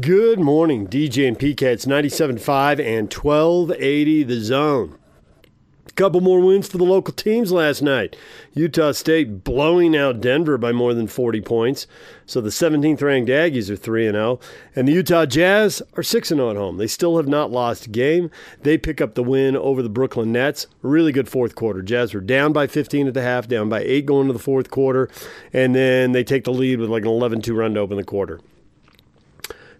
Good morning, DJ and PK. It's 97.5 and 1280 the zone. A couple more wins for the local teams last night. Utah State blowing out Denver by more than 40 points. So the 17th ranked Aggies are 3 0. And the Utah Jazz are 6 0 at home. They still have not lost a game. They pick up the win over the Brooklyn Nets. Really good fourth quarter. Jazz were down by 15 at the half, down by 8 going to the fourth quarter. And then they take the lead with like an 11 2 run to open the quarter.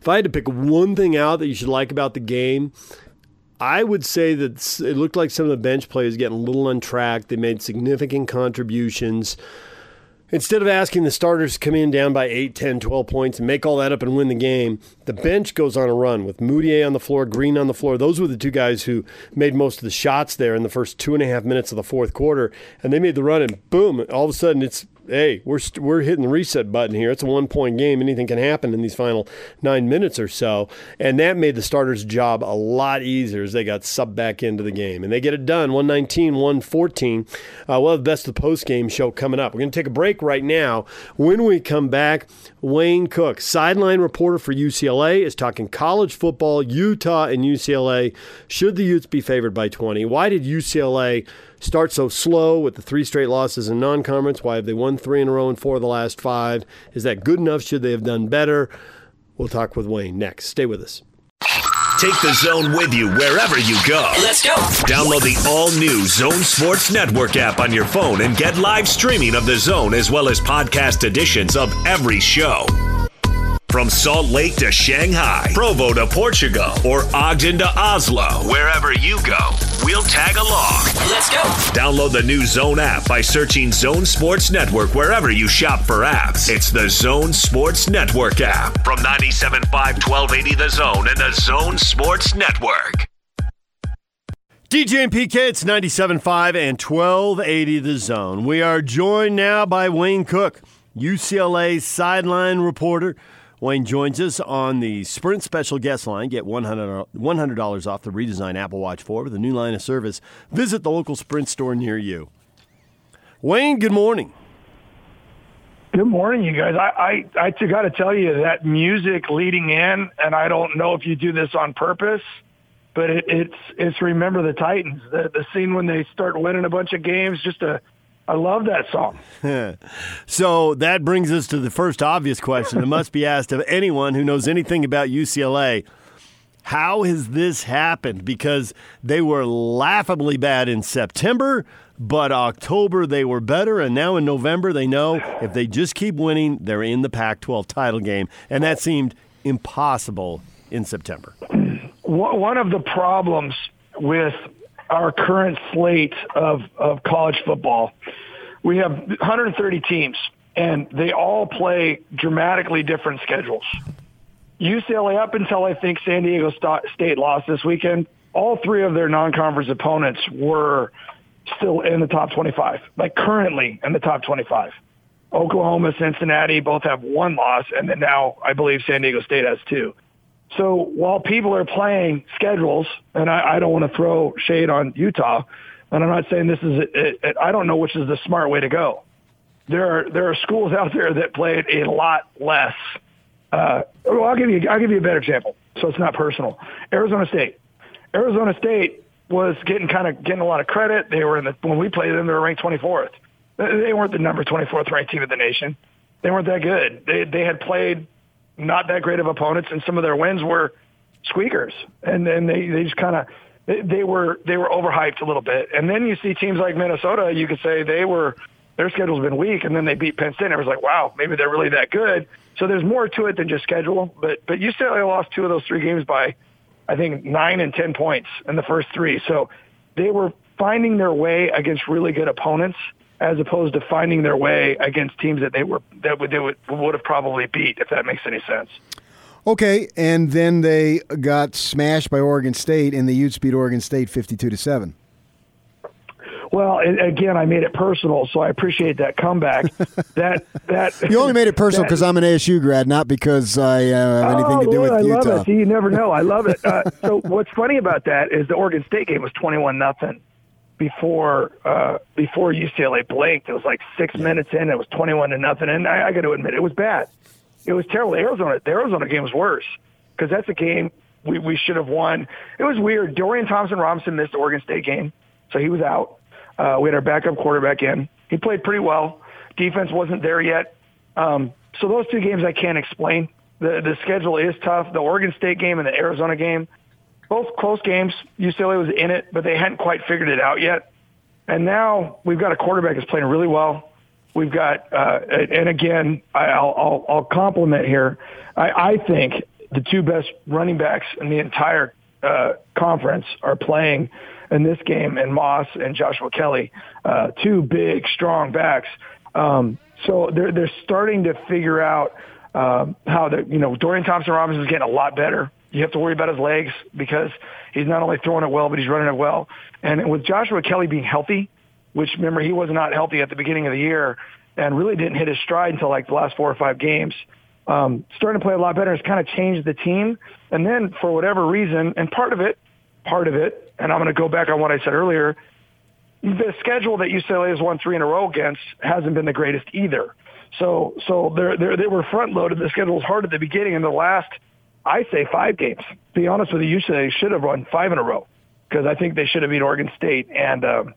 If I had to pick one thing out that you should like about the game, I would say that it looked like some of the bench players getting a little untracked. They made significant contributions. Instead of asking the starters to come in down by 8, 10, 12 points and make all that up and win the game, the bench goes on a run with Mudiay on the floor, Green on the floor. Those were the two guys who made most of the shots there in the first two and a half minutes of the fourth quarter. And they made the run, and boom, all of a sudden it's hey, we're we we're hitting the reset button here. It's a one point game. Anything can happen in these final nine minutes or so, and that made the starters' job a lot easier as they got subbed back into the game, and they get it done. 119, 114. Uh, we'll have the best of the post game show coming up. We're going to take a break right now. When we come back, Wayne Cook, sideline reporter for UCLA, is talking college football, Utah and UCLA. Should the Utes be favored by 20? Why did UCLA? Start so slow with the three straight losses in non conference? Why have they won three in a row and four of the last five? Is that good enough? Should they have done better? We'll talk with Wayne next. Stay with us. Take the zone with you wherever you go. Let's go. Download the all new Zone Sports Network app on your phone and get live streaming of the zone as well as podcast editions of every show. From Salt Lake to Shanghai, Provo to Portugal, or Ogden to Oslo, wherever you go, we'll tag along. Let's go. Download the new Zone app by searching Zone Sports Network wherever you shop for apps. It's the Zone Sports Network app from 97.5 1280 The Zone and the Zone Sports Network. DJ and PK, it's 97.5 and 1280 The Zone. We are joined now by Wayne Cook, UCLA sideline reporter. Wayne joins us on the Sprint special guest line. Get $100, $100 off the redesigned Apple Watch 4 with a new line of service. Visit the local Sprint store near you. Wayne, good morning. Good morning, you guys. I I, I got to tell you that music leading in, and I don't know if you do this on purpose, but it, it's it's remember the Titans. The the scene when they start winning a bunch of games, just a I love that song. so that brings us to the first obvious question that must be asked of anyone who knows anything about UCLA. How has this happened? Because they were laughably bad in September, but October they were better, and now in November they know if they just keep winning, they're in the Pac 12 title game. And that seemed impossible in September. One of the problems with our current slate of, of college football, we have 130 teams, and they all play dramatically different schedules. UCLA, up until I think San Diego State lost this weekend, all three of their non-conference opponents were still in the top 25, like currently in the top 25. Oklahoma, Cincinnati both have one loss, and then now I believe San Diego State has two. So while people are playing schedules, and I, I don't want to throw shade on Utah, and I'm not saying this is, it, it, I don't know which is the smart way to go. There are there are schools out there that play it a lot less. Uh, well, I'll give you I'll give you a better example, so it's not personal. Arizona State. Arizona State was getting kind of getting a lot of credit. They were in the when we played them, they were ranked 24th. They weren't the number 24th ranked team in the nation. They weren't that good. They they had played not that great of opponents, and some of their wins were squeakers, and then they they just kind of they, they were they were overhyped a little bit. And then you see teams like Minnesota, you could say they were their schedule's been weak, and then they beat Penn State. It was like, wow, maybe they're really that good. So there's more to it than just schedule. But but UCLA lost two of those three games by I think nine and ten points in the first three. So they were finding their way against really good opponents as opposed to finding their way against teams that they were that would, they would, would have probably beat, if that makes any sense. Okay, and then they got smashed by Oregon State, and the Utes beat Oregon State fifty-two to seven. Well, again, I made it personal, so I appreciate that comeback. that that you only made it personal because I'm an ASU grad, not because I uh, have anything oh, to do with I Utah. I love it. See, you never know. I love it. Uh, so what's funny about that is the Oregon State game was twenty-one nothing before uh, before UCLA blinked. It was like six minutes in. It was twenty one to nothing, and I, I got to admit it was bad. It was terrible. Arizona the Arizona game was worse because that's a game we, we should have won. It was weird. Dorian Thompson Robinson missed the Oregon State game, so he was out. Uh, we had our backup quarterback in. He played pretty well. Defense wasn't there yet. Um, so those two games I can't explain. The the schedule is tough. The Oregon State game and the Arizona game, both close games. UCLA was in it, but they hadn't quite figured it out yet. And now we've got a quarterback that's playing really well. We've got, uh, and again, I'll, I'll, I'll compliment here. I, I think the two best running backs in the entire uh, conference are playing in this game, and Moss and Joshua Kelly, uh, two big, strong backs. Um, so they're they're starting to figure out um, how the you know Dorian Thompson Robinson is getting a lot better. You have to worry about his legs because he's not only throwing it well, but he's running it well. And with Joshua Kelly being healthy, which remember he was not healthy at the beginning of the year and really didn't hit his stride until like the last four or five games. Um, starting to play a lot better has kind of changed the team. And then for whatever reason, and part of it, part of it, and I'm going to go back on what I said earlier, the schedule that UCLA has won three in a row against hasn't been the greatest either. So, so they're, they're, they were front loaded. The schedule was hard at the beginning. In the last, I say five games. To be honest with you, UCLA should have won five in a row because I think they should have beat Oregon State and um,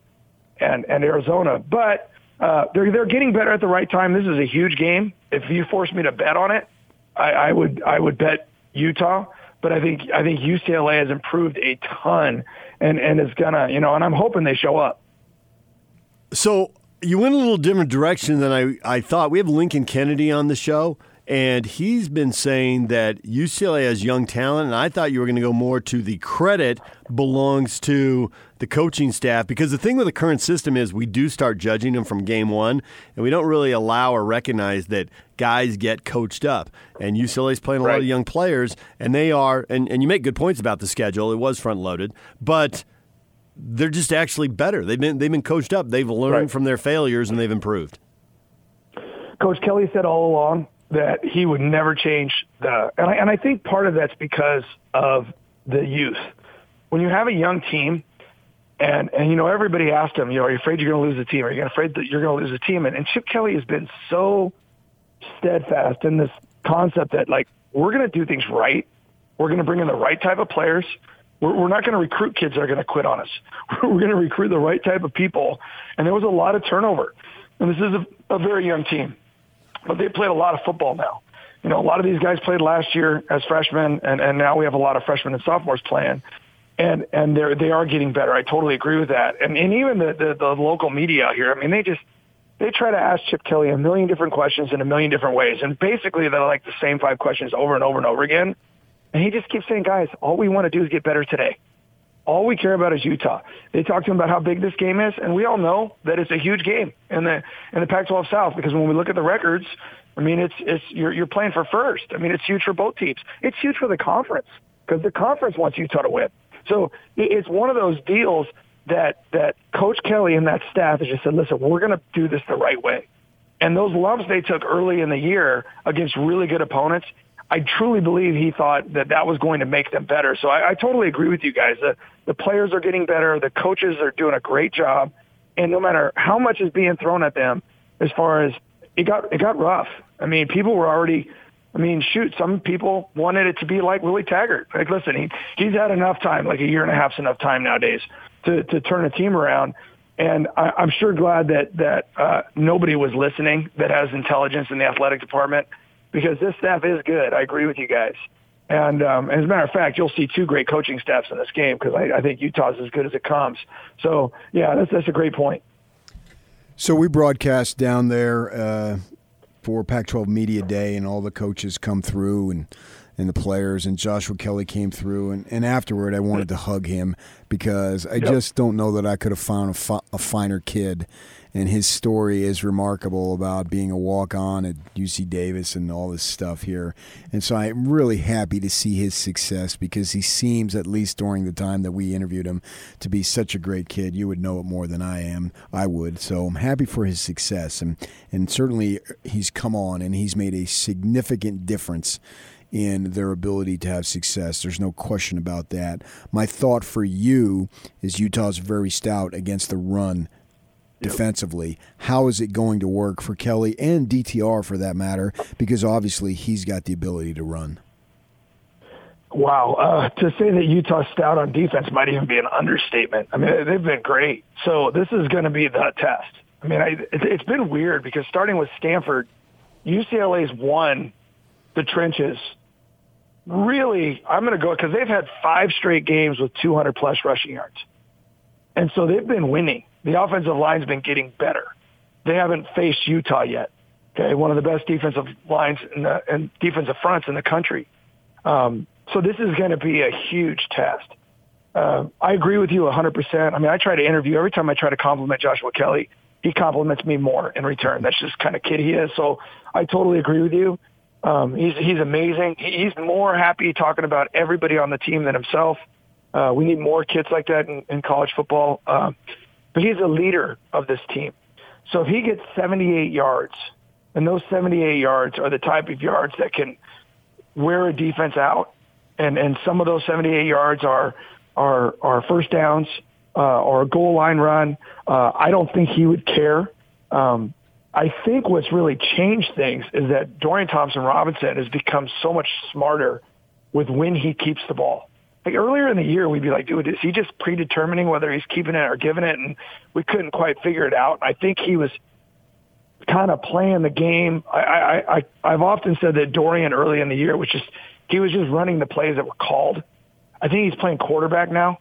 and and Arizona. But uh, they're they're getting better at the right time. This is a huge game. If you force me to bet on it, I, I would I would bet Utah. But I think I think UCLA has improved a ton, and and is gonna you know, and I'm hoping they show up. So you went a little different direction than I, I thought. We have Lincoln Kennedy on the show, and he's been saying that UCLA has young talent, and I thought you were going to go more to the credit belongs to the coaching staff because the thing with the current system is we do start judging them from game one, and we don't really allow or recognize that guys get coached up. And UCLA's playing a right. lot of young players, and they are, and, and you make good points about the schedule. It was front loaded, but they're just actually better. They've been they've been coached up. They've learned Right. from their failures and they've improved. Coach Kelly said all along that he would never change the, and I, and I think part of that's because of the youth. When you have a young team, and and you know everybody asked him, you know, are you afraid you're going to lose the team? Are you afraid that you're going to lose the team? And, and Chip Kelly has been so steadfast in this concept that like we're going to do things right. We're going to bring in the right type of players. We're, we're not going to recruit kids that are going to quit on us. We're going to recruit the right type of people. And there was a lot of turnover. And this is a, a very young team, but they played a lot of football now. You know, a lot of these guys played last year as freshmen, and, and now we have a lot of freshmen and sophomores playing. And and they're they are getting better. I totally agree with that. And and even the, the the local media out here, I mean, they just they try to ask Chip Kelly a million different questions in a million different ways, and basically they're like the same five questions over and over and over again. And he just keeps saying, guys, all we want to do is get better today. All we care about is Utah. They talk to him about how big this game is, and we all know that it's a huge game in the in the Pac-12 South because when we look at the records, I mean, it's it's you're you're playing for first. I mean, it's huge for both teams. It's huge for the conference because the conference wants Utah to win. So it's one of those deals that that Coach Kelly and that staff has just said, listen, we're going to do this the right way. And those lumps they took early in the year against really good opponents, I truly believe he thought that that was going to make them better. So I, I totally agree with you guys. The, the players are getting better. The coaches are doing a great job. And no matter how much is being thrown at them, as far as it got, it got rough. I mean, people were already, I mean, shoot, some people wanted it to be like Willie Taggart. Like, listen, he, he's had enough time, like a year and a half's enough time nowadays to, to turn a team around. And I, I'm sure glad that, that uh, nobody was listening that has intelligence in the athletic department because this staff is good. I agree with you guys. And um, as a matter of fact, you'll see two great coaching staffs in this game because I, I think Utah's as good as it comes. So, yeah, that's, that's a great point. So we broadcast down there uh, for Pac-12 Media Day, and all the coaches come through, and and the players, and Joshua Kelly came through, and, and afterward, I wanted to hug him because I just don't know that I could have found a, fi- a finer kid. And his story is remarkable about being a walk-on at UC Davis and all this stuff here. And so I'm really happy to see his success because he seems, at least during the time that we interviewed him, to be such a great kid. You would know it more than I am. I would. So I'm happy for his success, and and certainly he's come on and he's made a significant difference in their ability to have success. There's no question about that. My thought for you is Utah's very stout against the run defensively. How is it going to work for Kelly and DTR for that matter? Because obviously he's got the ability to run. Wow. Uh, to say that Utah's stout on defense might even be an understatement. I mean, they've been great. So this is going to be the test. I mean, I, it's been weird because starting with Stanford, UCLA's won the trenches. Really, I'm going to go because they've had five straight games with 200 plus rushing yards. And so they've been winning. The offensive line's been getting better. They haven't faced Utah yet. Okay, one of the best defensive lines in the, and defensive fronts in the country. Um, so this is going to be a huge test. Uh, I agree with you 100%. I mean, I try to interview every time I try to compliment Joshua Kelly. He compliments me more in return. That's just kind of kid he is. So I totally agree with you. Um, he's he's amazing. He's more happy talking about everybody on the team than himself. Uh, we need more kids like that in, in college football. Uh, but he's a leader of this team. So if he gets 78 yards, and those 78 yards are the type of yards that can wear a defense out, and and some of those 78 yards are are are first downs uh, or a goal line run. Uh, I don't think he would care. Um, I think what's really changed things is that Dorian Thompson Robinson has become so much smarter with when he keeps the ball. Like earlier in the year, we'd be like, dude, is he just predetermining whether he's keeping it or giving it? And we couldn't quite figure it out. I think he was kind of playing the game. I, I, I, I've often said that Dorian early in the year was just, he was just running the plays that were called. I think he's playing quarterback now.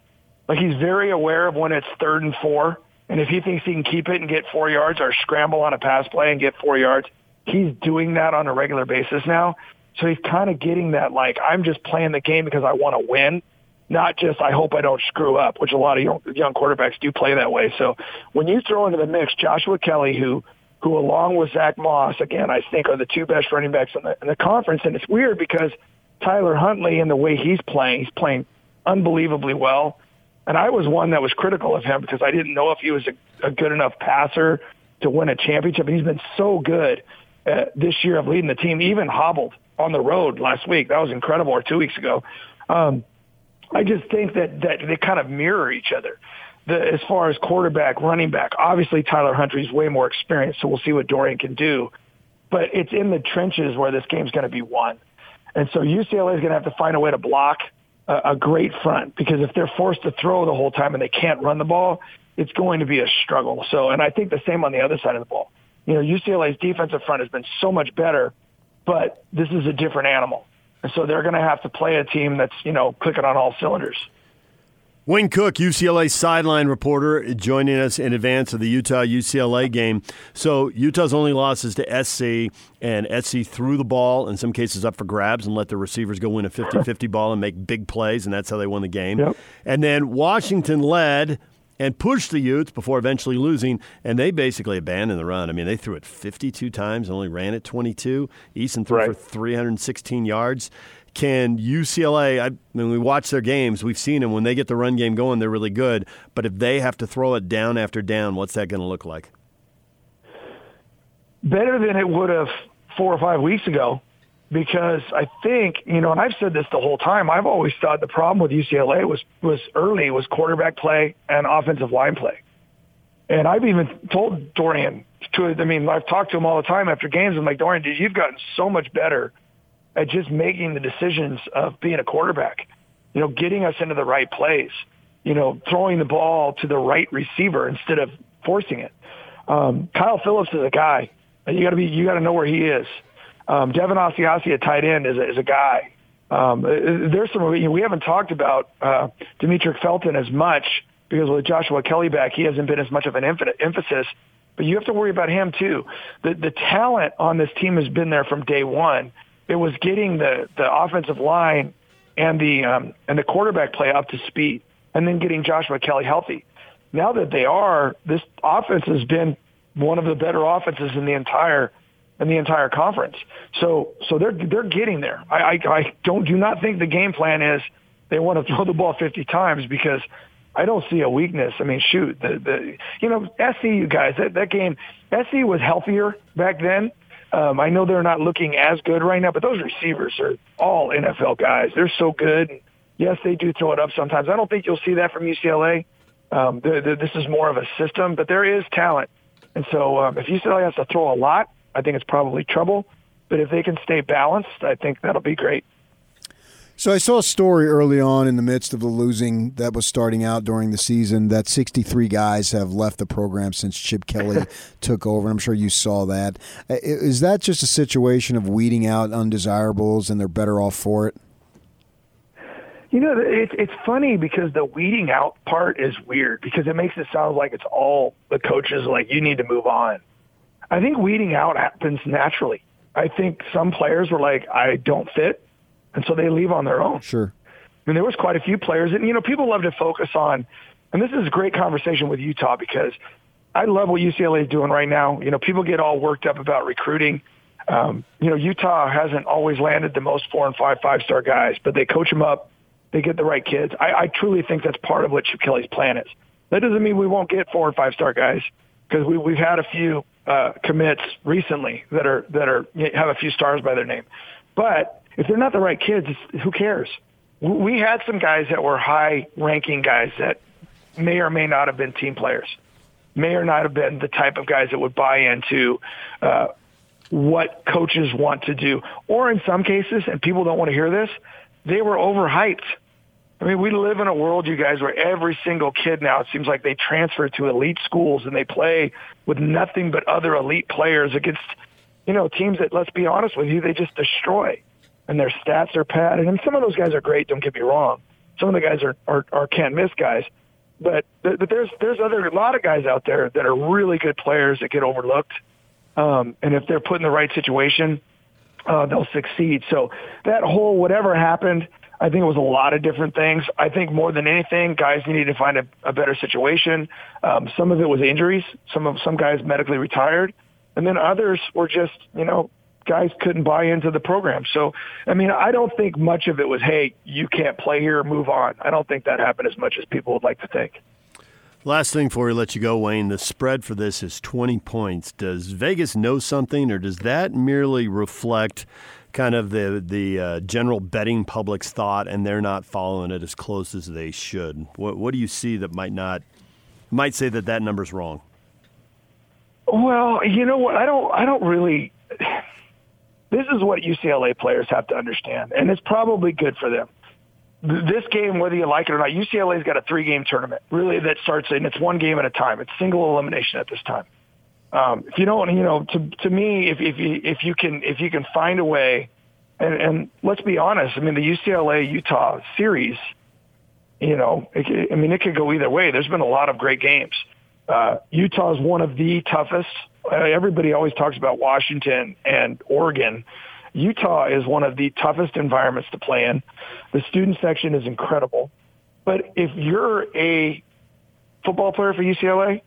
Like he's very aware of when it's third and four. And if he thinks he can keep it and get four yards or scramble on a pass play and get four yards, he's doing that on a regular basis now. So he's kind of getting that like, I'm just playing the game because I want to win, not just I hope I don't screw up, which a lot of young, young quarterbacks do play that way. So when you throw into the mix Joshua Kelly, who who along with Zack Moss, again, I think are the two best running backs in the, in the conference. And it's weird because Tyler Huntley and the way he's playing, he's playing unbelievably well. And I was one that was critical of him because I didn't know if he was a, a good enough passer to win a championship. He's been so good uh, this year of leading the team, even hobbled on the road last week. That was incredible, or two weeks ago. Um, I just think that that they kind of mirror each other. The, as far as quarterback, running back, obviously Tyler Huntley's way more experienced, so we'll see what Dorian can do. But it's in the trenches where this game's going to be won. And so UCLA is going to have to find a way to block a, a great front because if they're forced to throw the whole time and they can't run the ball, it's going to be a struggle. So, and I think the same on the other side of the ball. You know, UCLA's defensive front has been so much better, but this is a different animal. And so they're going to have to play a team that's, you know, clicking on all cylinders. Wayne Cook, UCLA sideline reporter, joining us in advance of the Utah UCLA game. So Utah's only losses to SC, and SC threw the ball in some cases up for grabs and let the receivers go win a 50-50 ball and make big plays, and that's how they won the game. Yep. And then Washington led and pushed the Utes before eventually losing, and they basically abandoned the run. I mean, they threw it 52 times and only ran it 22. Eason threw right. for 316 yards. Can UCLA, I when we watch their games, we've seen them when they get the run game going, they're really good. But if they have to throw it down after down, what's that going to look like? Better than it would have four or five weeks ago because I think, you know, and I've said this the whole time, I've always thought the problem with UCLA was, was early was quarterback play and offensive line play. And I've even told Dorian to, I mean, I've talked to him all the time after games. I'm like, Dorian, dude, you've gotten so much better at just making the decisions of being a quarterback, you know, getting us into the right plays, you know, throwing the ball to the right receiver instead of forcing it. Um, Kyle Phillips is a guy. You got to be, you got to know where he is. Um, Devin Asiasi at tight end is a, is a guy. Um, there's some, you know, we haven't talked about uh, Demetric Felton as much because with Joshua Kelly back, he hasn't been as much of an emphasis. But you have to worry about him too. The the talent on this team has been there from day one it was getting the the offensive line and the um, and the quarterback play up to speed, and then getting Joshua Kelly healthy. Now that they are, this offense has been one of the better offenses in the entire in the entire conference. So so they're they're getting there. I, I, I don't do not think the game plan is they want to throw the ball 50 times because I don't see a weakness. I mean, shoot, the the you know SC guys that that game SC was healthier back then um, I know they're not looking as good right now, but those receivers are all NFL guys. They're so good. Yes, they do throw it up sometimes. I don't think you'll see that from UCLA. Um, they're, they're, this is more of a system, but there is talent. And so um, if UCLA has to throw a lot, I think it's probably trouble. But if they can stay balanced, I think that'll be great. So I saw a story early on in the midst of the losing that was starting out during the season that 63 guys have left the program since Chip Kelly took over. I'm sure you saw that. Is that just a situation of weeding out undesirables and they're better off for it? You know, it's it's funny because the weeding out part is weird because it makes it sound like it's all the coaches like you need to move on. I think weeding out happens naturally. I think some players were like, I don't fit, and so they leave on their own. Sure. I mean, there was quite a few players, and you know, people love to focus on, and this is a great conversation with Utah because I love what UCLA is doing right now. You know, people get all worked up about recruiting. Um, you know, Utah hasn't always landed the most four and five five star guys, but they coach them up they get the right kids. I, I truly think that's part of what Chip Kelly's plan is. That doesn't mean we won't get four and five star guys because we, we've had a few uh, commits recently that are that are have a few stars by their name. But if they're not the right kids, who cares? We had some guys that were high ranking guys that may or may not have been team players, may or not have been the type of guys that would buy into uh, what coaches want to do. Or in some cases, and people don't want to hear this, they were overhyped. I mean, we live in a world, you guys, where every single kid now, it seems like they transfer to elite schools and they play with nothing but other elite players against, you know, teams that, let's be honest with you, they just destroy. And their stats are padded. And some of those guys are great, don't get me wrong. Some of the guys are, are, are can't miss guys. But, but there's, there's other, a lot of guys out there that are really good players that get overlooked. Um, and if they're put in the right situation, uh, they'll succeed. So that whole whatever happened, I think it was a lot of different things. I think more than anything, guys needed to find a, a better situation. Um, some of it was injuries. Some of some guys medically retired, and then others were just you know guys couldn't buy into the program. So I mean, I don't think much of it was hey you can't play here, move on. I don't think that happened as much as people would like to think. Last thing before we let you go, Wayne, the spread for this is 20 points. Does Vegas know something, or does that merely reflect kind of the, the uh, general betting public's thought and they're not following it as close as they should? What, what do you see that might not, might say that that number's wrong? Well, you know what? I don't, I don't really, this is what UCLA players have to understand, and it's probably good for them this game, whether you like it or not, UCLA's got a three-game tournament, really, that starts, and it's one game at a time. It's single elimination at this time. Um, if you don't, you know, to to me, if if you if you can if you can find a way, and, and let's be honest, I mean, the UCLA Utah series, you know, it, I mean, it could go either way. There's been a lot of great games. Uh, Utah is one of the toughest. Uh, everybody always talks about Washington and Oregon. Utah is one of the toughest environments to play in. The student section is incredible. But if you're a football player for UCLA,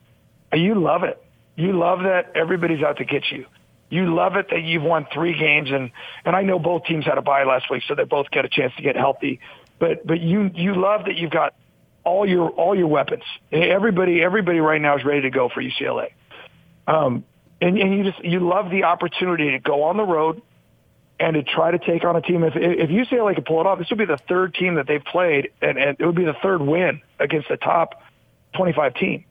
you love it. You love that everybody's out to get you. You love it that you've won three games and, and I know both teams had a bye last week, so they both get a chance to get healthy. But, but you, you love that you've got all your, all your weapons. Everybody, everybody right now is ready to go for UCLA. Um, and, and you just, you love the opportunity to go on the road, and to try to take on a team. If, if UCLA could pull it off, this would be the third team that they've played, and, and it would be the third win against the top 25 team.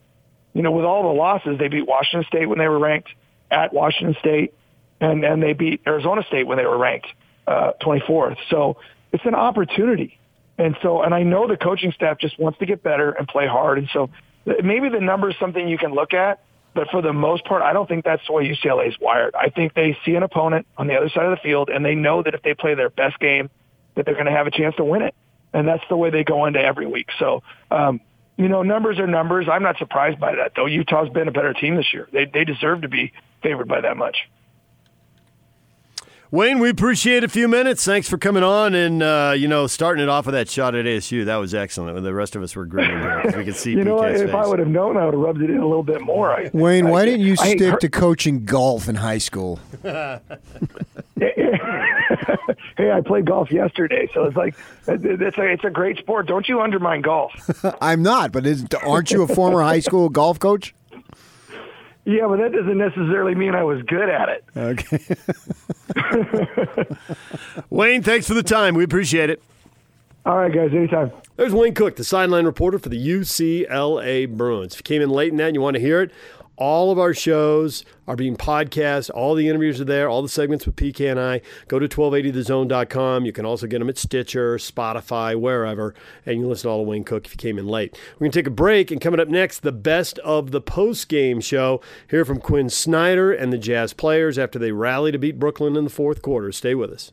You know, with all the losses, they beat Washington State when they were ranked at Washington State, and, and they beat Arizona State when they were ranked uh, 24th. So it's an opportunity. And so, and I know the coaching staff just wants to get better and play hard. And so maybe the number is something you can look at, but for the most part, I don't think that's the way UCLA is wired. I think they see an opponent on the other side of the field, and they know that if they play their best game, that they're going to have a chance to win it. And that's the way they go into every week. So, um, you know, numbers are numbers. I'm not surprised by that, though. Utah's been a better team this year. They they deserve to be favored by that much. Wayne, we appreciate a few minutes. Thanks for coming on and uh, you know starting it off with that shot at ASU. That was excellent. The rest of us were grinning here we could see. you know, PK's if face. I would have known, I would have rubbed it in a little bit more. I, Wayne, I, why didn't you I stick to coaching golf in high school? hey, I played golf yesterday, so it's like it's a it's a great sport. Don't you undermine golf? I'm not, but is, aren't you a former high school golf coach? Yeah, but that doesn't necessarily mean I was good at it. Okay. Wayne, thanks for the time. We appreciate it. All right, guys, anytime. There's Wayne Cook, the sideline reporter for the UCLA Bruins. If you came in late in that and you want to hear it, All of our shows are being podcast. All the interviews are there. All the segments with PK and I. Go to 1280thezone.com. You can also get them at Stitcher, Spotify, wherever. And you can listen to all of Wayne Cook if you came in late. We're going to take a break. And coming up next, the best of the post game show. Hear from Quin Snyder and the Jazz players after they rally to beat Brooklyn in the fourth quarter. Stay with us.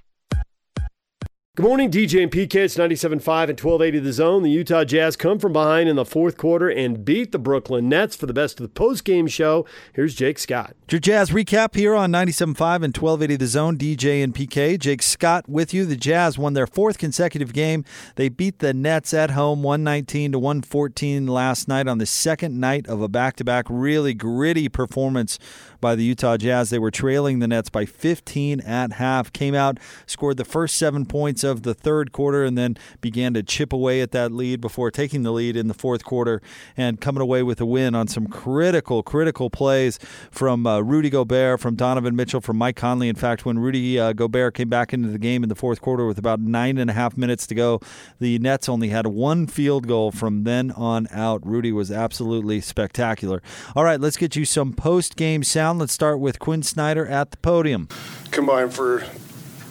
Good morning, DJ and PK. It's 97.5 and 1280 The Zone. The Utah Jazz come from behind in the fourth quarter and beat the Brooklyn Nets for the best of the post-game show. Here's Jake Scott. Your Jazz recap here on 97.5 and 1280 The Zone. DJ and PK. Jake Scott with you. The Jazz won their fourth consecutive game. They beat the Nets at home 119 to 114 last night on the second night of a back-to-back really gritty performance by the Utah Jazz. They were trailing the Nets by 15 at half. Came out, scored the first seven points of the third quarter, and then began to chip away at that lead before taking the lead in the fourth quarter and coming away with a win on some critical, critical plays from uh, Rudy Gobert, from Donovan Mitchell, from Mike Conley. In fact, when Rudy uh, Gobert came back into the game in the fourth quarter with about nine and a half minutes to go, the Nets only had one field goal from then on out. Rudy was absolutely spectacular. All right, let's get you some post game sound. Let's start with Quin Snyder at the podium. Combined for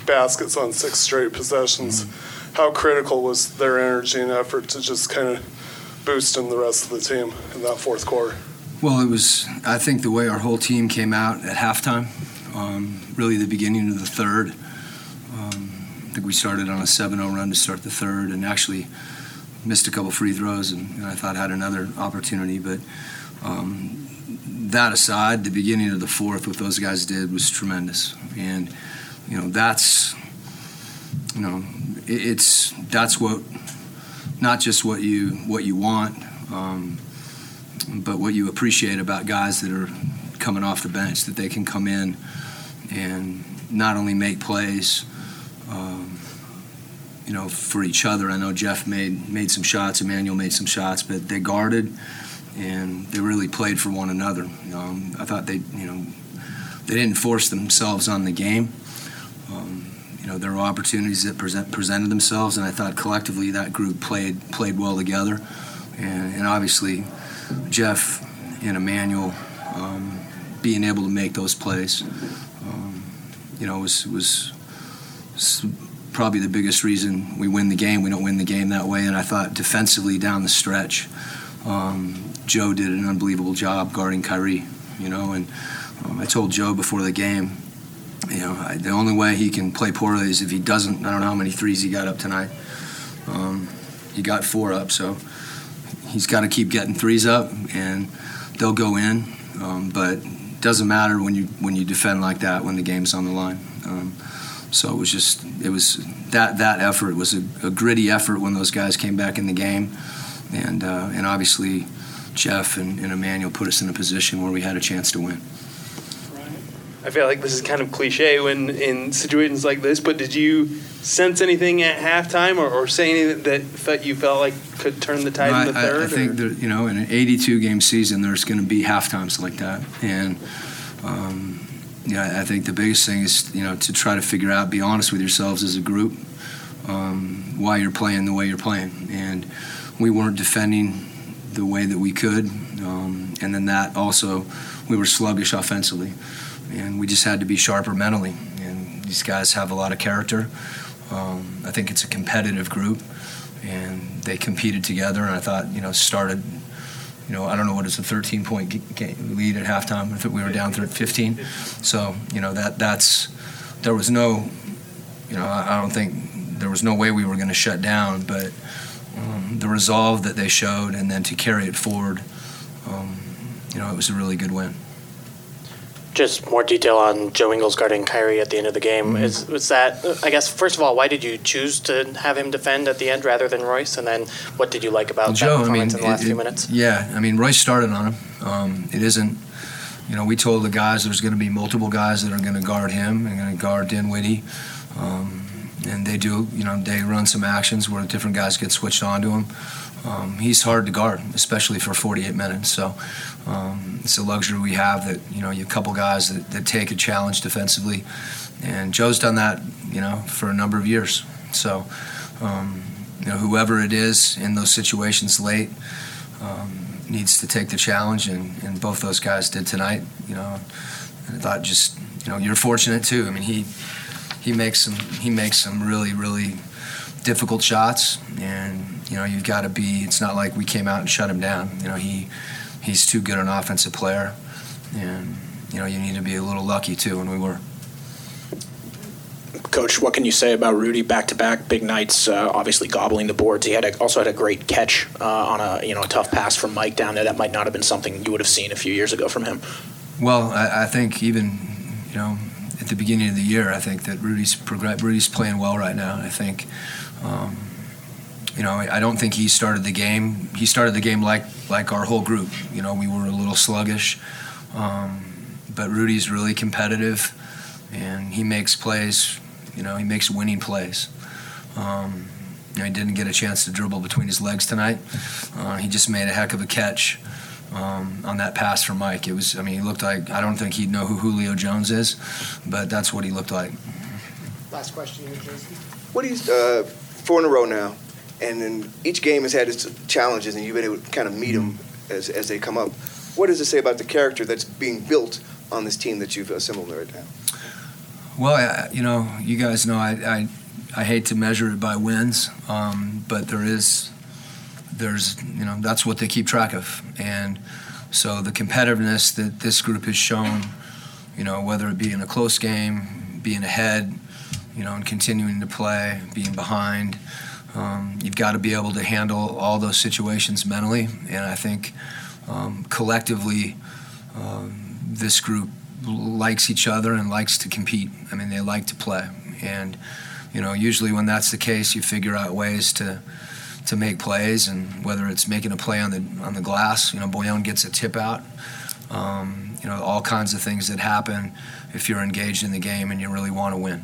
baskets on six straight possessions. How critical was their energy and effort to just kind of boost in the rest of the team in that fourth quarter? Well, it was, I think, the way our whole team came out at halftime, um, really the beginning of the third. Um, I think we started on a 7 0 run to start the third and actually missed a couple free throws and, and I thought had another opportunity. But um, that aside, the beginning of the fourth, what those guys did was tremendous. And, you know, that's, you know, it, it's, that's what, not just what you, what you want, um, but what you appreciate about guys that are coming off the bench, that they can come in and not only make plays, um, you know, for each other. I know Jeff made made some shots, Emmanuel made some shots, but they guarded and they really played for one another. I thought they, you know, they didn't force themselves on the game. Um, you know, there were opportunities that present, presented themselves, and I thought collectively that group played played well together. And, and obviously, Jeff and Emmanuel um, being able to make those plays, um, you know, was was probably the biggest reason we win the game. We don't win the game that way, and I thought defensively down the stretch, um, Joe did an unbelievable job guarding Kyrie. You know, and um, I told Joe before the game, you know, I, the only way he can play poorly is if he doesn't. I don't know how many threes he got up tonight. Um, he got four up, so he's got to keep getting threes up, and they'll go in. Um, but it doesn't matter when you when you defend like that when the game's on the line. Um, so it was just it was that that effort was a, a, gritty effort when those guys came back in the game, and uh, and obviously Jeff and, and Emmanuel put us in a position where we had a chance to win. I feel like this is kind of cliche when in situations like this, but did you sense anything at halftime or, or say anything that felt you felt like could turn the tide no, in the third? I, I think that you know in an 82 game season, there's going to be half times like that, and um, yeah, I think the biggest thing is you know to try to figure out, be honest with yourselves as a group, um, why you're playing the way you're playing, and we weren't defending the way that we could, um, and then that also we were sluggish offensively and we just had to be sharper mentally. And these guys have a lot of character. Um, I think it's a competitive group, and they competed together. And I thought, you know, started, you know, I don't know what is a 13 point lead at halftime. I think we were down to 15. So, you know, that that's there was no, you know, I don't think there was no way we were going to shut down, but um, the resolve that they showed, and then to carry it forward, um, you know, it was a really good win. just more detail on Joe Ingles guarding Kyrie at the end of the game. Mm-hmm. Is was that? I guess first of all, why did you choose to have him defend at the end rather than Royce? And then, what did you like about well, Joe, that performance I mean, in the last it, few minutes? Yeah, I mean, Royce started on him. Um, it isn't. You know, we told the guys there's going to be multiple guys that are going to guard him and going to guard Dinwiddie. Um, and they do, you know, they run some actions where different guys get switched onto him. Um, he's hard to guard, especially for 48 minutes. So um, it's a luxury we have that you know you a couple guys that, that take a challenge defensively, and Joe's done that you know for a number of years. So um, you know whoever it is in those situations late um, needs to take the challenge, and, and both those guys did tonight. You know, and I thought just you know you're fortunate too. I mean he he makes some he makes some really really difficult shots and you know, you've got to be. It's not like we came out and shut him down. You know, he he's too good an offensive player, and you know, you need to be a little lucky too, and we were. Coach, what can you say about Rudy back-to-back big nights? Uh, obviously gobbling the boards. He had a, also had a great catch uh, on a you know a tough pass from Mike down there. That might not have been something you would have seen a few years ago from him. Well, I, I think even you know at the beginning of the year, I think that Rudy's Rudy's playing well right now. I think. Um, you know, I don't think he started the game. He started the game like like our whole group. You know, we were a little sluggish, um, but Rudy's really competitive, and he makes plays. You know, he makes winning plays. Um, you know, he didn't get a chance to dribble between his legs tonight. Uh, he just made a heck of a catch um, on that pass from Mike. It was, I mean, he looked like I don't think he'd know who Julio Jones is, but that's what he looked like. Last question here, Jason. What What is uh, four in a row now? and then each game has had its challenges, and you've been able to kind of meet them as, as they come up. What does it say about the character that's being built on this team that you've assembled right now? Well, I, you know, you guys know I, I, I hate to measure it by wins, um, but there is, there's, you know, that's what they keep track of, and so the competitiveness that this group has shown, you know, whether it be in a close game, being ahead, you know, and continuing to play, being behind. Um, you've got to be able to handle all those situations mentally, and I think um, collectively, um, this group likes each other and likes to compete. I mean, they like to play, and you know, usually when that's the case, you figure out ways to to make plays, and whether it's making a play on the on the glass, you know, Bojan gets a tip out. Um, you know, all kinds of things that happen if you're engaged in the game and you really want to win.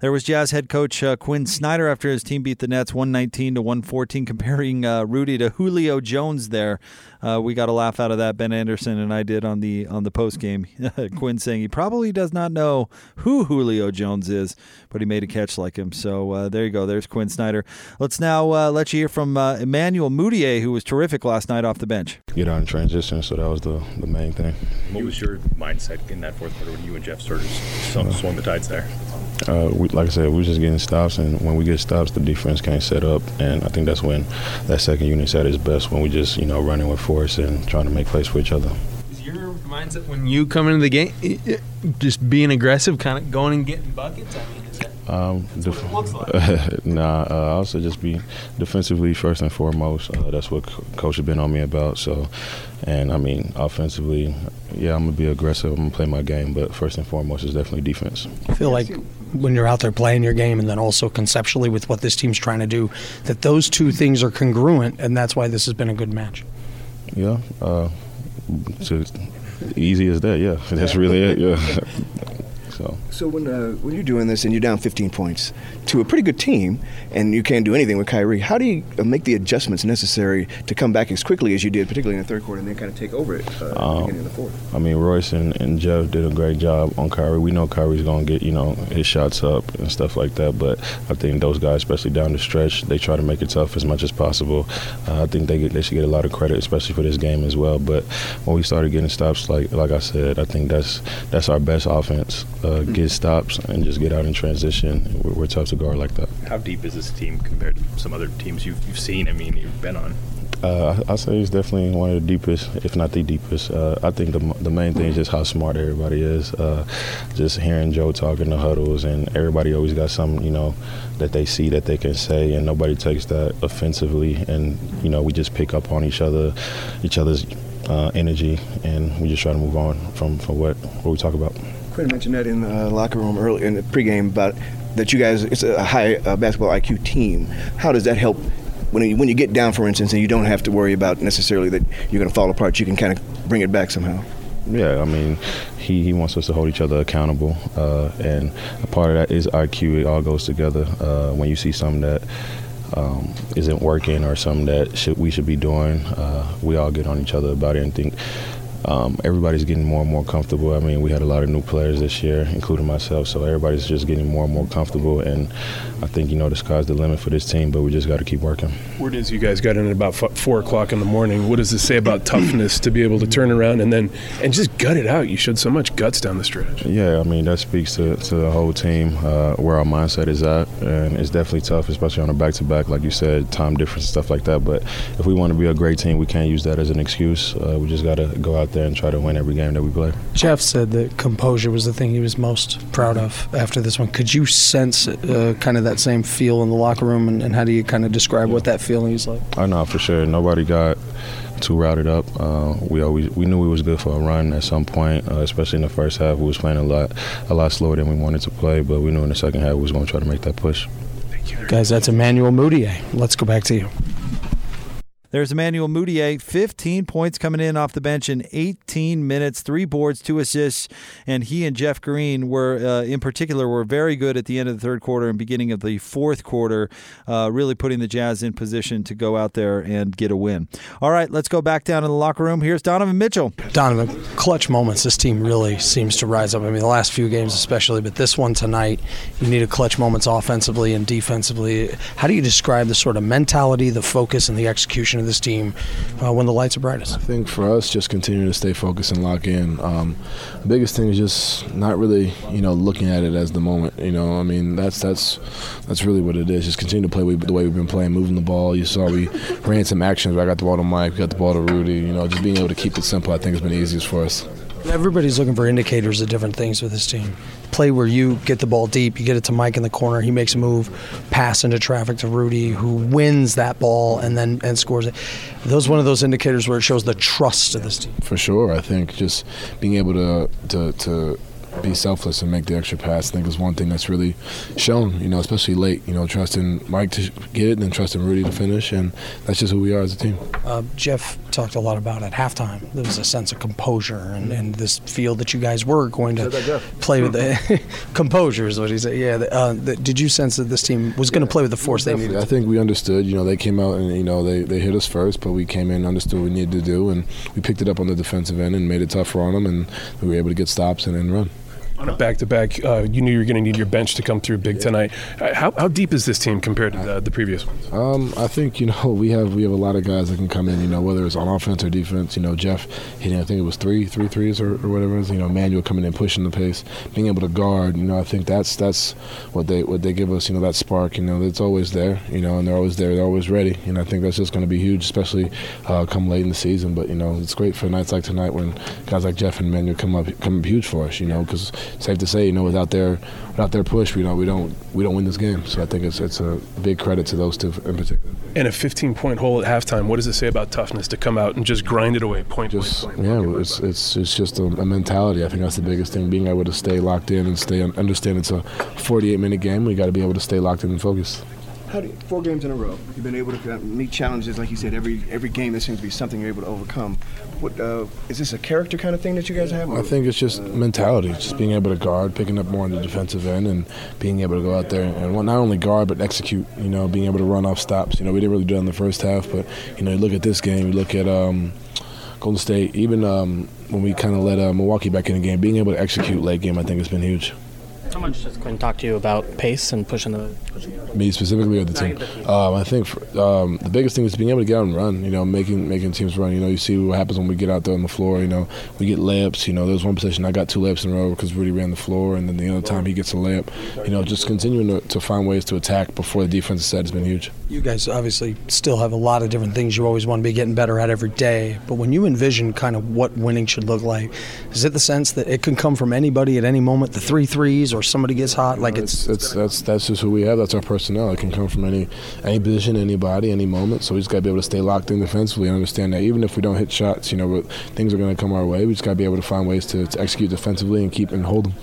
There was Jazz head coach uh, Quin Snyder after his team beat the Nets 119 to 114, comparing uh, Rudy to Julio Jones. There, uh, we got a laugh out of that. Ben Anderson and I did on the on the post game. Quin saying he probably does not know who Julio Jones is, but he made a catch like him. So uh, there you go. There's Quin Snyder. Let's now uh, let you hear from uh, Emmanuel Mudiay, who was terrific last night off the bench. Get out in transition, so that was the the main thing. What was your mindset in that fourth quarter when you and Jeff sort of swung the tides there? Uh, we, like I said, we're just getting stops, and when we get stops, the defense can't set up, and I think that's when that second unit's at its best when we just you know running with force and trying to make plays for each other. Is your mindset when you come into the game just being aggressive, kind of going and getting buckets? I mean, is um, def- what it looks like? nah, uh, also just be defensively first and foremost. Uh, that's what coach has been on me about. So, and I mean offensively, yeah, I'm gonna be aggressive. I'm gonna play my game, but first and foremost is definitely defense. I feel like when you're out there playing your game and then also conceptually with what this team's trying to do, that those two things are congruent, and that's why this has been a good match. Yeah, uh, easy as that. Yeah, that's really it. Yeah. So, so when uh, when you're doing this and you're down 15 points to a pretty good team, and you can't do anything with Kyrie, how do you uh, make the adjustments necessary to come back as quickly as you did, particularly in the third quarter, and then kind of take over it uh, um, beginning of the fourth? I mean, Royce and, and Jeff did a great job on Kyrie. We know Kyrie's going to get you know his shots up and stuff like that, but I think those guys, especially down the stretch, they try to make it tough as much as possible. Uh, I think they get, they should get a lot of credit, especially for this game as well. But when we started getting stops, like like I said, I think that's that's our best offense. Uh, mm-hmm. Get stops and just get out in transition. We're, we're, tough to guard like that. How deep is this team compared to some other teams you've, you've seen? I mean, you've been on. Uh, I say it's definitely one of the deepest, if not the deepest. Uh, I think the the main thing is just how smart everybody is. Uh, just hearing Joe talking the huddles, and everybody always got something you know that they see that they can say, and nobody takes that offensively. And you know, we just pick up on each other, each other's uh, energy, and we just try to move on from, from what, what we talk about. Quin mentioned that in the locker room early in the pregame about that you guys it's a high uh, basketball IQ team. How does that help when you, when you get down, for instance, and you don't have to worry about necessarily that you're going to fall apart? You can kind of bring it back somehow. Yeah, I mean, he, he wants us to hold each other accountable, uh, and a part of that is IQ. It all goes together. Uh, when you see something that um, isn't working or something that should, we should be doing, uh, we all get on each other about it and think um, everybody's getting more and more comfortable. I mean, we had a lot of new players this year, including myself, so everybody's just getting more and more comfortable. And I think, you know, the sky's the limit for this team, but we just got to keep working. Word is you guys got in at about four o'clock in the morning. What does this say about toughness to be able to turn around and then and just gut it out? You showed so much guts down the stretch. Yeah, I mean, that speaks to, to the whole team, uh, where our mindset is at. And it's definitely tough, especially on a back to back, like you said, time difference, stuff like that. But if we want to be a great team, we can't use that as an excuse. Uh, we just got to go out there and try to win every game that we play. Jeff said that composure was the thing he was most proud of after this one. Could you sense uh, kind of that same feel in the locker room, and, and how do you kind of describe what that feeling is like? I know for sure. Nobody got too routed up. Uh, we always we knew we was good for a run at some point, uh, especially in the first half. We was playing a lot a lot slower than we wanted to play, but we knew in the second half we was going to try to make that push. Thank you. Guys, that's Emmanuel Mudiay. Let's go back to you. There's Emmanuel Mudiay, 15 points coming in off the bench in 18 minutes, three boards, two assists, and he and Jeff Green were, uh, in particular, were very good at the end of the third quarter and beginning of the fourth quarter, uh, really putting the Jazz in position to go out there and get a win. All right, let's go back down in the locker room. Here's Donovan Mitchell. Donovan, clutch moments. This team really seems to rise up. I mean, the last few games especially, but this one tonight, you need needed clutch moments offensively and defensively. How do you describe the sort of mentality, the focus, and the execution? Of this team uh, when the lights are brightest? I think for us, just continuing to stay focused and lock in. Um, the biggest thing is just not really, you know, looking at it as the moment. You know, I mean, that's that's that's really what it is. Just continue to play the way we've been playing, moving the ball. You saw we ran some actions. I got the ball to Mike, got the ball to Rudy. You know, just being able to keep it simple, I think, has been the easiest for us. Everybody's looking for indicators of different things with this team. Play where you get the ball deep, you get it to Mike in the corner, he makes a move, pass into traffic to Rudy, who wins that ball and then and scores it. Those one of those indicators where it shows the trust of this team. For sure, I think just being able to to, to be selfless and make the extra pass. I think is one thing that's really shown, you know, especially late. You know, trusting Mike to get it and then trusting Rudy to finish, and that's just who we are as a team. Uh, Jeff talked a lot about at halftime. There was a sense of composure and, and this feel that you guys were going to play with the composure is what he said. Yeah. Uh, the, did you sense that this team was going to play with the force they needed? I think we understood. You know, they came out and you know they, they hit us first, but we came in, understood what we needed to do, and we picked it up on the defensive end and made it tougher on them, and we were able to get stops and then run on a back-to-back, uh, you knew you were going to need your bench to come through big yeah. tonight. Uh, how, how deep is this team compared to the, the previous ones? Um, I think you know we have we have a lot of guys that can come in. You know whether it's on offense or defense. You know Jeff hitting I think it was three three threes or, or whatever it is. You know Manuel coming in pushing the pace, being able to guard. You know I think that's that's what they what they give us. You know that spark. You know it's always there. You know and they're always there. They're always ready. And I think that's just going to be huge, especially uh, come late in the season. But you know it's great for nights like tonight when guys like Jeff and Manuel come up come up huge for us. You know because safe to say you know without their without their push, you know, we don't we don't win this game. So I think it's it's a big credit to those two in particular. And a 15 point hole at halftime. What does it say about toughness to come out and just grind it away, point just, point, point, Yeah, it's it's it's just a, a, mentality. I think that's the biggest thing. Being able to stay locked in and stay understand it's a 48 minute game. We got to be able to stay locked in and focused. How do you, four games in a row? You've been able to meet challenges, like you said. Every every game there seems to be something you're able to overcome. What uh, is this a character kind of thing that you guys have? I think it's just mentality, just being able to guard, picking up more on the defensive end, and being able to go out there and not only guard but execute. You know, being able to run off stops. You know, we didn't really do it in the first half, but you know, you look at this game, you look at. Um, Golden State, even um, when we kind of let uh, Milwaukee back in the game, being able to execute late game, I think has been huge. How much does Quin talk to you about pace and pushing the? Pushing Me specifically or the team? Um, I think for, um, the biggest thing is being able to get out and run. You know, making making teams run. You know, you see what happens when we get out there on the floor. You know, we get layups. You know, there's one position I got two layups in a row because Rudy ran the floor, and then the other time he gets a layup. You know, just continuing to, to find ways to attack before the defense is set has been huge. You guys obviously still have a lot of different things you always want to be getting better at every day. But when you envision kind of what winning should look like, is it the sense that it can come from anybody at any moment, the three threes, or or somebody gets hot. Like it's, it's, that's that's just who we have. That's our personnel. It can come from any any position, anybody, any moment. So we just got to be able to stay locked in defensively and understand that even if we don't hit shots, you know, things are going to come our way. We just got to be able to find ways to, to execute defensively and keep and hold them.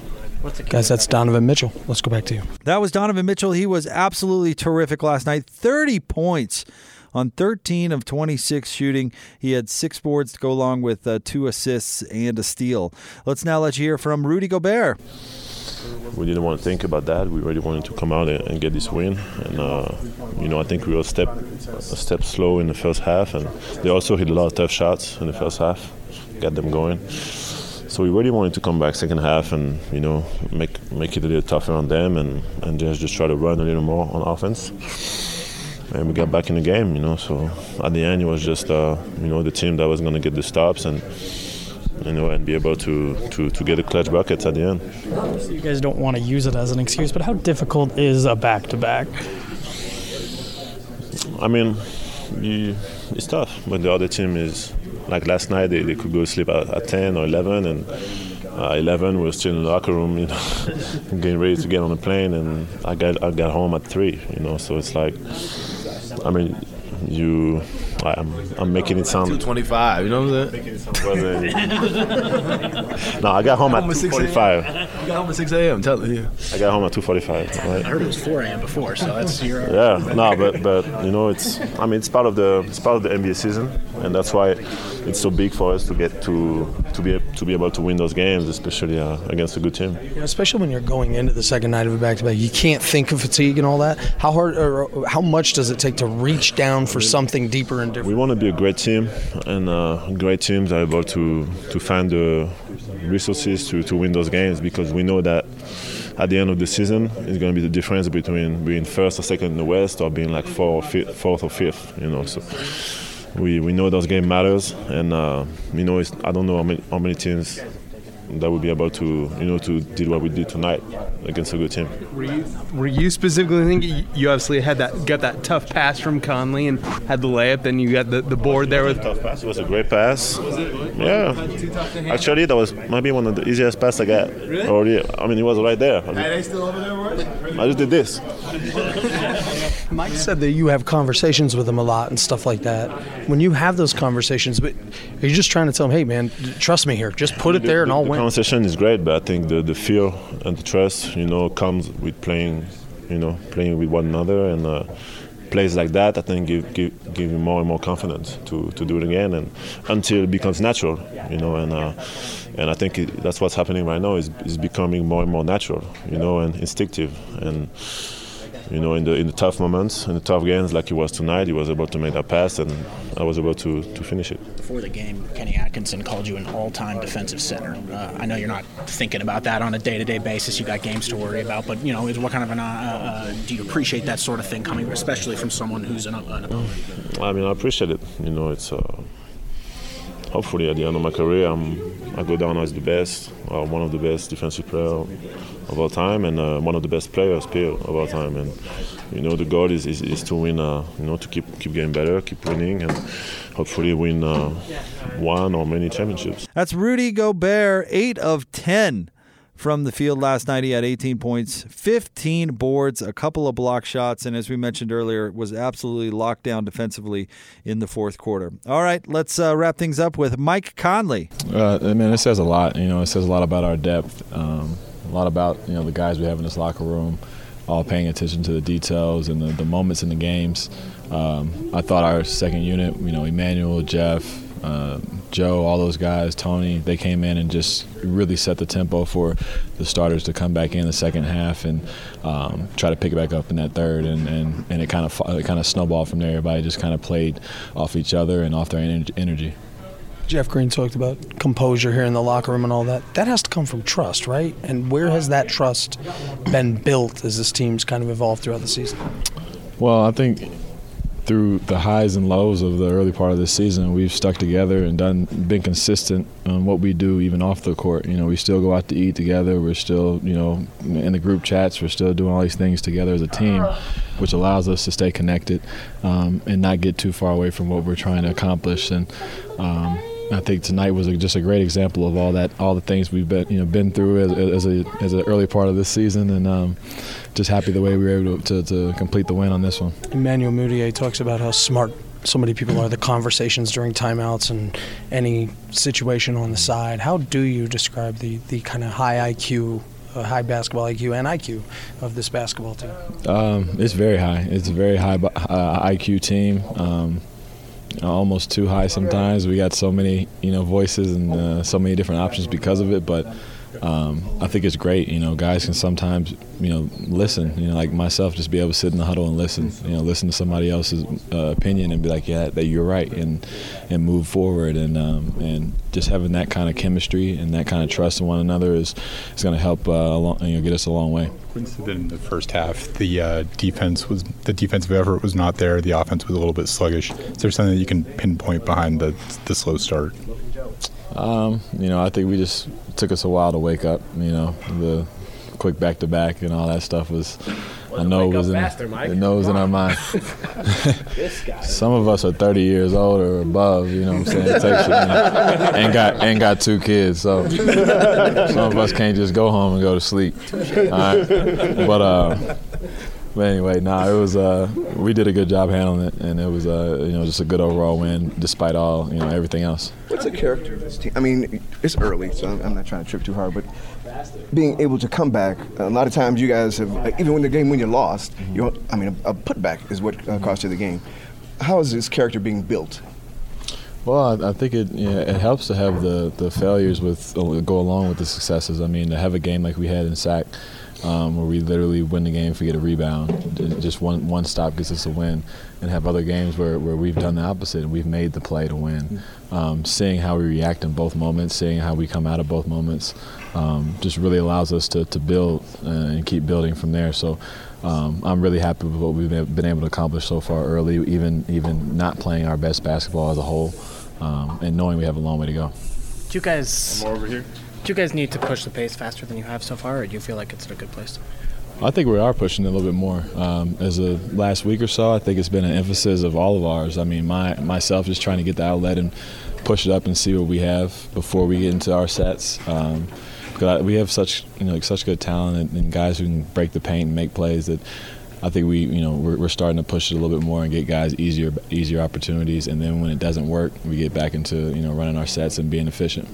Guys, that's Donovan Mitchell. Let's go back to you. That was Donovan Mitchell. He was absolutely terrific last night. 30 points on 13 of 26 shooting. He had six boards to go along with uh, two assists and a steal. Let's now let you hear from Rudy Gobert. We didn't want to think about that. We really wanted to come out and, and get this win. And uh, you know, I think we were a step a step slow in the first half, and they also hit a lot of tough shots in the first half, got them going. So we really wanted to come back second half and you know make make it a little tougher on them and, and just just try to run a little more on offense. And we got back in the game, you know. So at the end, it was just uh, you know the team that was going to get the stops and you know and be able to, to to get a clutch bucket at the end. So you guys don't want to use it as an excuse, but how difficult is a back to back? I mean, you, it's tough, but the other team is like last night they, they could go sleep at, at 10 or 11 and uh, 11 we were still in the locker room you know getting ready to get on the plane and I got I got home at 3 you know so it's like I mean you I'm, I'm making it sound 225 you know what I'm saying uh, no I got home at 245 you got home at 6 a.m. Tell you. I got home at 2:45. Right? I heard it was 4 a.m. before, so that's your. Uh, yeah, no, but but you know it's I mean it's part of the it's part of the NBA season, and that's why it's so big for us to get to to be to be able to win those games, especially uh, against a good team. Especially when you're going into the second night of a back-to-back, you can't think of fatigue and all that. How hard or how much does it take to reach down for something deeper and different? We want to be a great team, and uh, great teams are able to to find the resources to, to win those games because we know that at the end of the season it's going to be the difference between being first or second in the West or being like fourth or fifth, fourth or fifth. You know, so we, we know those game matters, and uh, you know I don't know how many, how many teams that would be able to you know to do what we did tonight against a good team. Were you, were you specifically thinking you obviously had that got that tough pass from Conley and had the layup, then you got the, the board there with tough pass. It was a great pass. Was it? Yeah, actually that was maybe one of the easiest pass I got. Really? Already, I mean it was right there. Are they still over there, I just did this. Mike said that you have conversations with him a lot and stuff like that. When you have those conversations, but are you just trying to tell him, "Hey, man, trust me here. Just put it there, and I'll the win." conversation is great, but I think the, the fear and the trust, you know, comes with playing, you know, playing with one another and uh, plays like that. I think give, give give you more and more confidence to, to do it again, and until it becomes natural, you know, and uh, and I think it, that's what's happening right now. is is becoming more and more natural, you know, and instinctive and you know, in the in the tough moments, in the tough games like he was tonight, he was able to make that pass, and I was able to, to finish it. Before the game, Kenny Atkinson called you an all-time defensive center. Uh, I know you're not thinking about that on a day-to-day basis. You got games to worry about, but you know, what kind of an uh, uh, do you appreciate that sort of thing coming, especially from someone who's an, an opponent? I mean, I appreciate it. You know, it's. Uh, hopefully, at the end of my career, I'm, I go down as the best, uh, one of the best defensive players of all time and uh, one of the best players period of all time. And you know the goal is, is, is to win uh, you know to keep keep getting better keep winning and hopefully win uh, one or many championships. That's rudy gobert 8 of 10 from the field last night. He had 18 points, 15 boards, a couple of block shots, and as we mentioned earlier, was absolutely locked down defensively in the fourth quarter. All right, let's uh, wrap things up with Mike Conley. Uh, I mean, it says a lot. You know, it says a lot about our depth. Um, a lot about you know the guys we have in this locker room, all paying attention to the details and the, the moments in the games. Um, I thought our second unit, you know, Emmanuel, Jeff, uh, Joe, all those guys, Tony, they came in and just really set the tempo for the starters to come back in the second half and um, try to pick it back up in that third, and, and, and it kind of it kind of snowballed from there. Everybody just kind of played off each other and off their energy. Jeff Green talked about composure here in the locker room and all that. That has to come from trust, right? And where has that trust been built as this team's kind of evolved throughout the season? Well, I think through the highs and lows of the early part of the season, we've stuck together and done been consistent on what we do even off the court. You know, we still go out to eat together. We're still, you know, in the group chats. We're still doing all these things together as a team, which allows us to stay connected um, and not get too far away from what we're trying to accomplish. And um, I think tonight was a, just a great example of all that, all the things we've been, you know, been through as, as a as an early part of this season, and um, just happy the way we were able to, to, to complete the win on this one. Emmanuel Mudiay talks about how smart so many people are, the conversations during timeouts and any situation on the side. How do you describe the the kind of high IQ? Uh, high basketball IQ and IQ of this basketball team. Um, it's very high. It's a very high uh, IQ team. Um, almost too high sometimes. We got so many, you know, voices and uh, so many different options because of it. But um, I think it's great. You know, guys can sometimes, you know, listen. You know, like myself, just be able to sit in the huddle and listen. You know, listen to somebody else's uh, opinion and be like, yeah, that you're right, and and move forward. And um, and just having that kind of chemistry and that kind of trust in one another is is going to help uh, along, you know, get us a long way. In the first half, the uh, defense was the defensive effort was not there. The offense was a little bit sluggish. Is there something that you can pinpoint behind the the slow start? Um, you know, I think we just took us a while to wake up. You know, the quick back to back and all that stuff was. I know it was in, faster, I know it was in our mind. Some of us are 30 years old or above. You know what I'm saying? It takes you know, and got and got two kids, so some of us can't just go home and go to sleep. All right, but uh, but anyway, no, nah, it was uh, we did a good job handling it, and it was uh, you know just a good overall win despite all you know everything else. What's the character of this team? I mean, it's early, so I'm not trying to trip too hard, but being able to come back, a lot of times you guys have even when the game when you lost, mm-hmm. you I mean a, a, putback is what uh, cost you the game. How is this character being built? Well, I, I think it it helps to have the the failures with go along with the successes. I mean, to have a game like we had in SAC um, where we literally win the game if we get a rebound. Just one one stop gets us a win, and have other games where, where we've done the opposite and we've made the play to win. Um, seeing how we react in both moments, seeing how we come out of both moments, um, just really allows us to, to build uh, and keep building from there. So. Um, I'm really happy with what we've been able to accomplish so far early, even even not playing our best basketball as a whole, um, and knowing we have a long way to go. You guys? More over here. Do you guys need to push the pace faster than you have so far, or do you feel like it's in a good place? I think we are pushing a little bit more. Um, as a last week or so, I think it's been an emphasis of all of ours. I mean, my myself just trying to get the outlet and push it up and see what we have before we get into our sets. Um, we have such you know such good talent and, and guys who can break the paint and make plays that I think we, you know, we're, we're, starting to push it a little bit more and get guys easier, easier opportunities. And then when it doesn't work, we get back into, you know, running our sets and being efficient.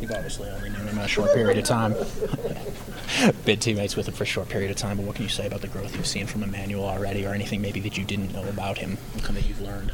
You've obviously only him a short period of time. Been teammates with him for a short period of time, but what can you say about the growth you've seen from Emmanuel already, or anything maybe that you didn't know about him that you've learned?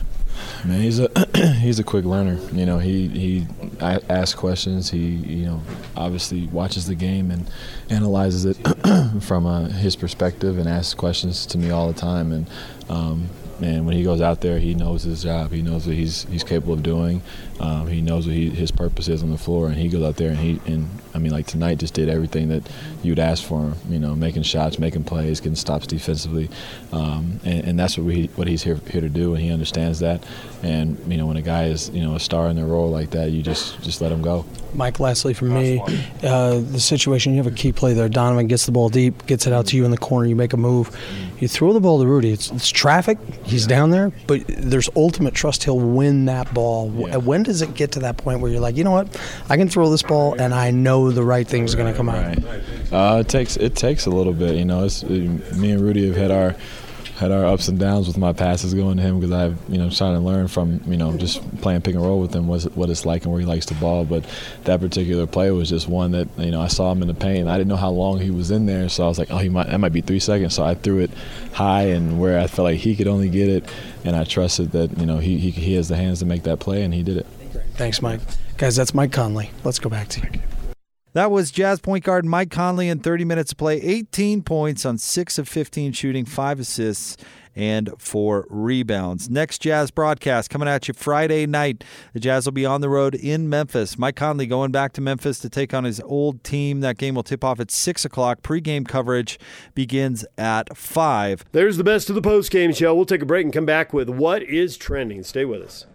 Man, he's a he's a quick learner. You know, he he asks questions. He you know obviously watches the game and analyzes it from uh, his perspective and asks questions to me all the time. And um, and when he goes out there, he knows his job. He knows what he's he's capable of doing. Um, he knows what he, his purpose is on the floor, and he goes out there and he and I mean like tonight just did everything that you'd ask for him. You know, making shots, making plays, getting stops defensively, um, and, and, that's what we what he's here here to do, and he understands that. And you know, when a guy is you know a star in their role like that, you just just let him go. Mike, lastly from me, uh, the situation you have a key play there. Donovan gets the ball deep, gets it out to you in the corner. You make a move, you throw the ball to Rudy. It's, it's traffic. He's down there, but there's ultimate trust he'll win that ball. Yeah. When does it get to that point where you're like, you know what, I can throw this ball and I know the right thing's going to come out? Right. Uh, it takes it takes a little bit. You know, it's, me and Rudy have had our had our ups and downs with my passes going to him because I've you know trying to learn from you know just playing pick and roll with him what what it's like and where he likes to ball. But that particular play was just one that you know I saw him in the paint. I didn't know how long he was in there, so I was like, oh, he might that might be three seconds. So I threw it high and where I felt like he could only get it, and I trusted that you know he he, he has the hands to make that play, and he did it. Thanks, Mike. Guys, that's Mike Conley. Let's go back to you. That was Jazz point guard Mike Conley in 30 minutes of play, 18 points on 6 of 15 shooting, 5 assists, and 4 rebounds. Next Jazz broadcast coming at you Friday night. The Jazz will be on the road in Memphis. Mike Conley going back to Memphis to take on his old team. That game will tip off at 6 o'clock. Pre-game coverage begins at 5. There's the best of the post-game show. We'll take a break and come back with what is trending. Stay with us.